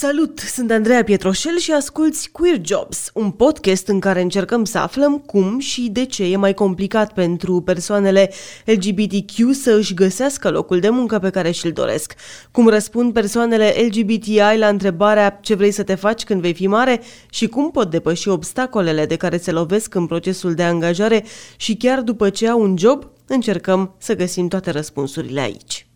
Salut, sunt Andreea Pietroșel și asculți Queer Jobs, un podcast în care încercăm să aflăm cum și de ce e mai complicat pentru persoanele LGBTQ să își găsească locul de muncă pe care și-l doresc. Cum răspund persoanele LGBTI la întrebarea ce vrei să te faci când vei fi mare și cum pot depăși obstacolele de care se lovesc în procesul de angajare și chiar după ce au un job, încercăm să găsim toate răspunsurile aici.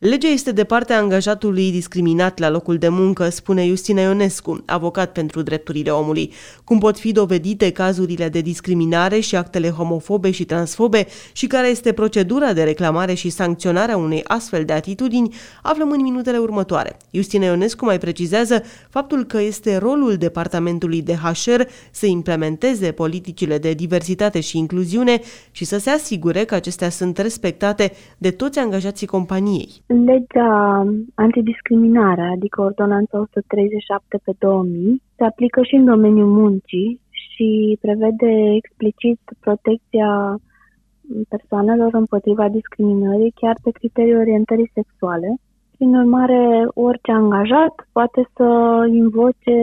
Legea este de partea angajatului discriminat la locul de muncă, spune Justina Ionescu, avocat pentru drepturile omului. Cum pot fi dovedite cazurile de discriminare și actele homofobe și transfobe și care este procedura de reclamare și sancționare a unei astfel de atitudini, aflăm în minutele următoare. Justina Ionescu mai precizează faptul că este rolul departamentului de HR să implementeze politicile de diversitate și incluziune și să se asigure că acestea sunt respectate de toți angajații companiei. Legea antidiscriminare, adică Ordonanța 137 pe 2000, se aplică și în domeniul muncii și prevede explicit protecția persoanelor împotriva discriminării chiar pe criterii orientării sexuale. Prin urmare, orice angajat poate să invoce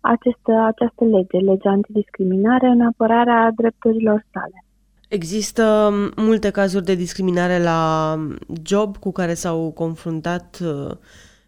aceste, această lege, legea antidiscriminare, în apărarea drepturilor sale. Există multe cazuri de discriminare la job cu care s-au confruntat uh,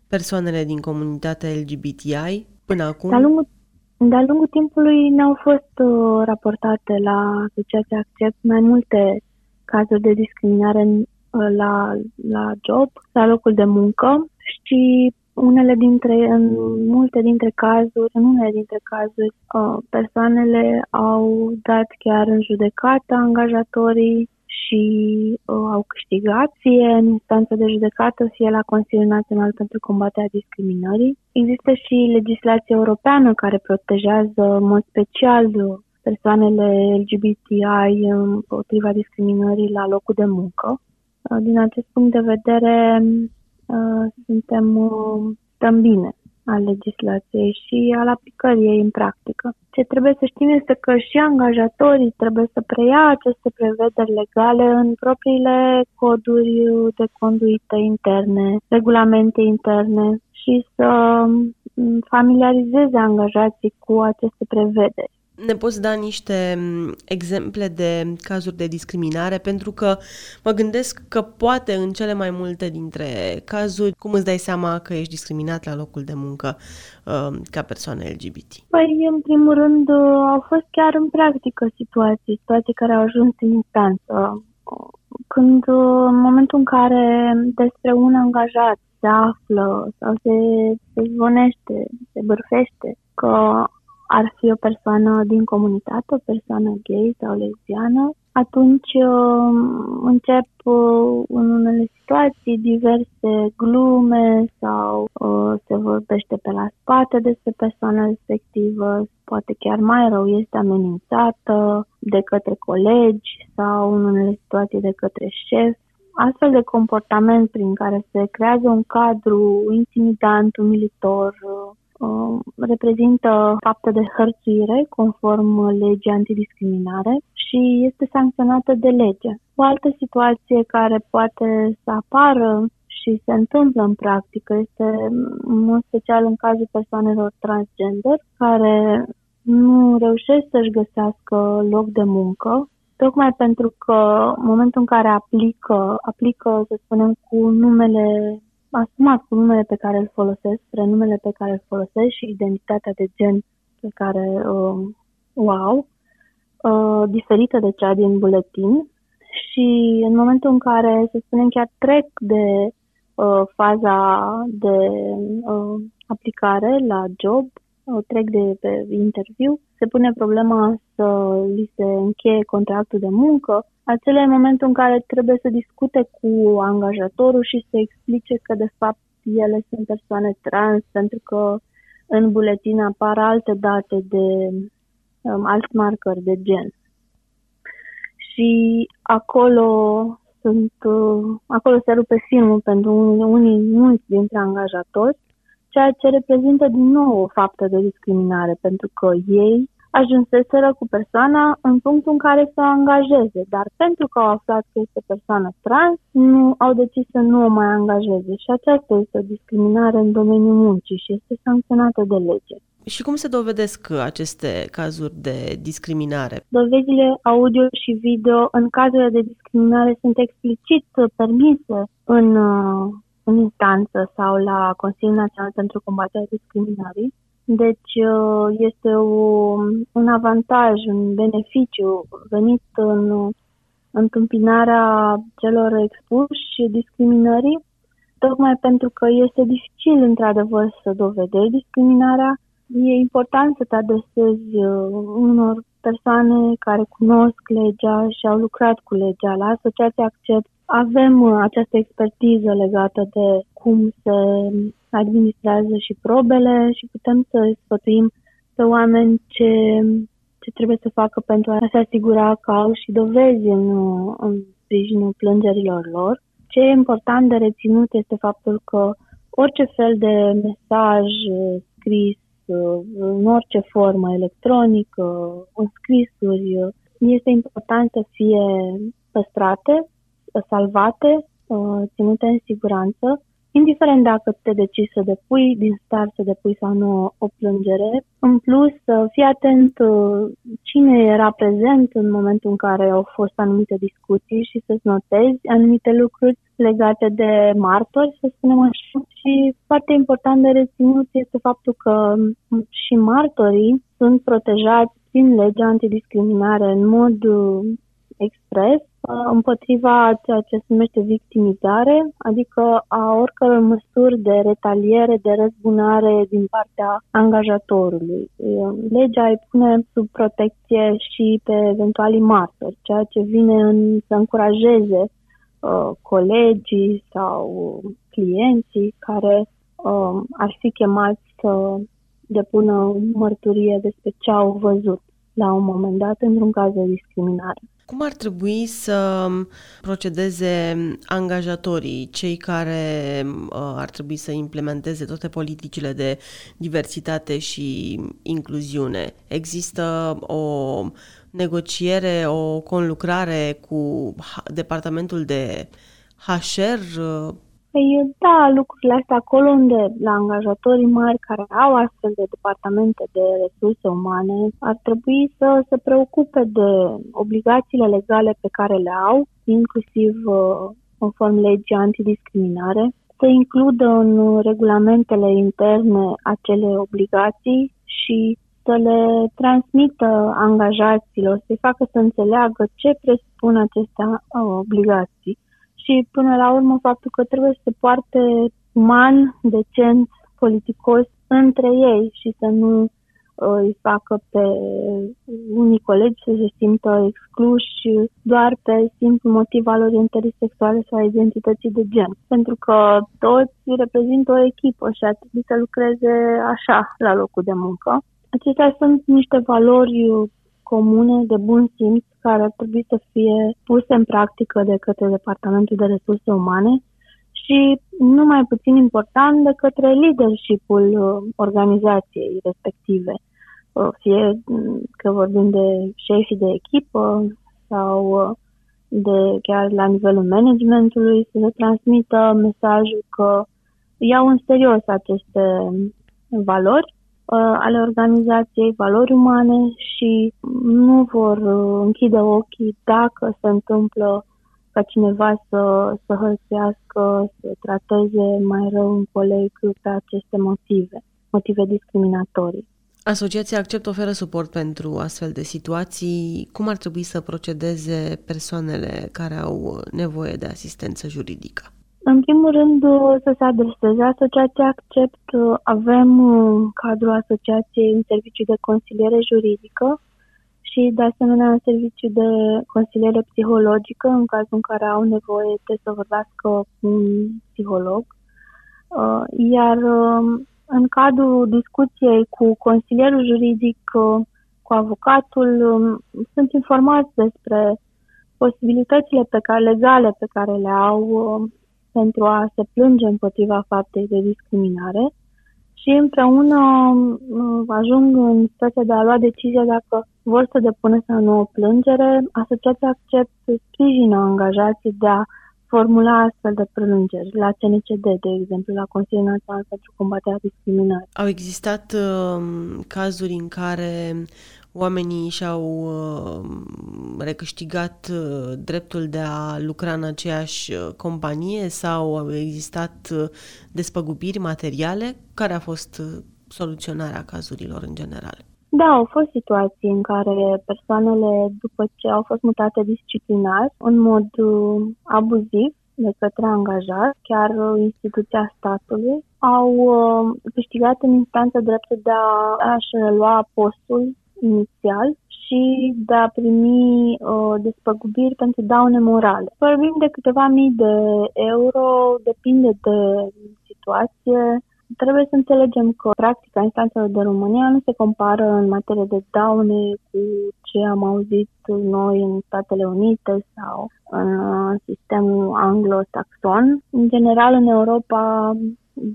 persoanele din comunitatea LGBTI până acum? De-a lungul, de lungul timpului ne-au fost uh, raportate la Asociația Accept mai multe cazuri de discriminare uh, la, la job, la locul de muncă și unele dintre, în multe dintre cazuri, în unele dintre cazuri, uh, persoanele au dat chiar în judecată angajatorii și uh, au câștigat fie în instanță de judecată, fie la Consiliul Național pentru combaterea discriminării. Există și legislație europeană care protejează în mod special persoanele LGBTI împotriva discriminării la locul de muncă. Uh, din acest punct de vedere, Uh, suntem, uh, stăm bine al legislației și al aplicării ei în practică. Ce trebuie să știm este că și angajatorii trebuie să preia aceste prevederi legale în propriile coduri de conduită interne, regulamente interne și să mm, familiarizeze angajații cu aceste prevederi. Ne poți da niște mm, exemple de cazuri de discriminare? Pentru că mă gândesc că poate în cele mai multe dintre cazuri, cum îți dai seama că ești discriminat la locul de muncă uh, ca persoană LGBT? Păi, în primul rând, uh, au fost chiar în practică situații, situații care au ajuns în instanță. Când, uh, în momentul în care despre un angajat se află sau se, se zvonește, se bârfește că ar fi o persoană din comunitate, o persoană gay sau lesbiană, atunci uh, încep uh, în unele situații diverse glume sau uh, se vorbește pe la spate despre persoana respectivă, poate chiar mai rău este amenințată de către colegi sau în unele situații de către șef. Astfel de comportament prin care se creează un cadru intimidant, umilitor, Uh, reprezintă fapte de hărțuire conform legii antidiscriminare și este sancționată de lege. O altă situație care poate să apară și se întâmplă în practică este în mod special în cazul persoanelor transgender care nu reușesc să-și găsească loc de muncă, tocmai pentru că în momentul în care aplică, aplică, să spunem, cu numele asumat cu numele pe care îl folosesc, prenumele pe care îl folosesc și identitatea de gen pe care uh, o au, uh, diferită de cea din buletin. Și în momentul în care, să spunem, chiar trec de uh, faza de uh, aplicare la job, uh, trec de pe interviu, se pune problema să li se încheie contractul de muncă, acela e momentul în care trebuie să discute cu angajatorul și să explice că de fapt ele sunt persoane trans pentru că în buletin apar alte date de um, alți marcări de gen. Și acolo sunt, uh, acolo se rupe filmul pentru unii, mulți dintre angajatori, ceea ce reprezintă din nou o faptă de discriminare, pentru că ei ajunseseră cu persoana în punctul în care să o angajeze, dar pentru că au aflat că este persoană trans, nu au decis să nu o mai angajeze și aceasta este o discriminare în domeniul muncii și este sancționată de lege. Și cum se dovedesc aceste cazuri de discriminare? Dovezile audio și video în cazurile de discriminare sunt explicit permise în, în instanță sau la Consiliul Național pentru Combaterea Discriminării. Deci este o, un avantaj, un beneficiu venit în întâmpinarea celor expuși discriminării, tocmai pentru că este dificil, într-adevăr, să dovedești discriminarea, E important să te adresezi uh, unor persoane care cunosc legea și au lucrat cu legea. La Asociația Accept avem uh, această expertiză legată de cum se administrează și probele și putem să sfătuim pe oameni ce, ce trebuie să facă pentru a se asigura că au și dovezi în, în sprijinul plângerilor lor. Ce e important de reținut este faptul că orice fel de mesaj uh, scris în orice formă, electronică, în scrisuri, este important să fie păstrate, salvate, ținute în siguranță, indiferent dacă te decizi să depui din start, să depui sau nu o plângere. În plus, fii atent cine era prezent în momentul în care au fost anumite discuții și să-ți notezi anumite lucruri legate de martori, să spunem așa. Și foarte important de reținut este faptul că și martorii sunt protejați prin legea antidiscriminare în mod uh, expres uh, împotriva ceea ce se numește victimizare, adică a oricăror măsuri de retaliere, de răzbunare din partea angajatorului. Uh, legea îi pune sub protecție și pe eventualii martori, ceea ce vine în, să încurajeze Uh, colegii sau clienții care uh, ar fi chemați să depună mărturie despre ce au văzut la un moment dat într-un caz de discriminare. Cum ar trebui să procedeze angajatorii, cei care uh, ar trebui să implementeze toate politicile de diversitate și incluziune? Există o negociere, o conlucrare cu departamentul de HR? Păi da, lucrurile astea acolo unde la angajatorii mari care au astfel de departamente de resurse umane ar trebui să se preocupe de obligațiile legale pe care le au, inclusiv uh, conform legii antidiscriminare, să includă în regulamentele interne acele obligații și să le transmită angajaților, să-i facă să înțeleagă ce presupun aceste uh, obligații și până la urmă faptul că trebuie să se poarte uman, decent, politicos între ei și să nu uh, îi facă pe unii colegi să se simtă excluși doar pe simplu motiv al orientării sexuale sau a identității de gen. Pentru că toți reprezintă o echipă și ar trebui să lucreze așa la locul de muncă. Acestea sunt niște valori comune de bun simț care ar trebui să fie puse în practică de către Departamentul de Resurse Umane și, nu mai puțin important, de către leadership-ul uh, organizației respective. Uh, fie mm, că vorbim de șefii de echipă sau uh, de chiar la nivelul managementului să se transmită mesajul că iau în serios aceste valori Uh, ale organizației, valori umane și nu vor uh, închide ochii dacă se întâmplă ca cineva să, să hărțească, să trateze mai rău un coleg pe aceste motive, motive discriminatorii. Asociația Accept oferă suport pentru astfel de situații. Cum ar trebui să procedeze persoanele care au nevoie de asistență juridică? În primul rând, să se adreseze Asociația Accept. Avem în cadrul asociației un serviciu de consiliere juridică și, de asemenea, un serviciu de consiliere psihologică în cazul în care au nevoie de să vorbească cu un psiholog. Uh, iar um, în cadrul discuției cu consilierul juridic, uh, cu avocatul, um, sunt informați despre posibilitățile pe care, legale pe care le au um, pentru a se plânge împotriva faptei de discriminare și împreună uh, ajung în situația de a lua decizia dacă vor să depună sau nu o plângere. Asociația Accept sprijină angajații de a formula astfel de prelungeri la CNCD, de exemplu, la Consiliul Național pentru Combaterea Discriminării. Au existat uh, cazuri în care oamenii și-au uh, recâștigat uh, dreptul de a lucra în aceeași uh, companie sau au existat uh, despăgubiri materiale? Care a fost uh, soluționarea cazurilor în general? Da, au fost situații în care persoanele, după ce au fost mutate disciplinar, în mod uh, abuziv de către angajat, chiar uh, instituția statului, au uh, câștigat în instanță dreptul de a, a-și relua postul inițial și de a primi uh, despăgubiri pentru daune morale. Vorbim de câteva mii de euro, depinde de situație, Trebuie să înțelegem că practica instanțelor de România nu se compară în materie de daune cu ce am auzit noi în Statele Unite sau în uh, sistemul anglo-saxon. În general, în Europa,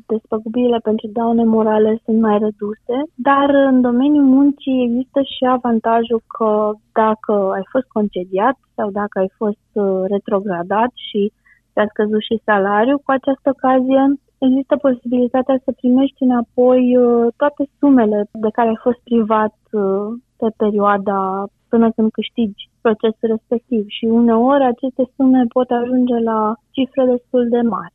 despăgubirile pentru daune morale sunt mai reduse, dar în domeniul muncii există și avantajul că dacă ai fost concediat sau dacă ai fost uh, retrogradat și ți-a scăzut și salariul, cu această ocazie există posibilitatea să primești înapoi uh, toate sumele de care ai fost privat uh, pe perioada până când câștigi procesul respectiv și uneori aceste sume pot ajunge la cifre destul de mari.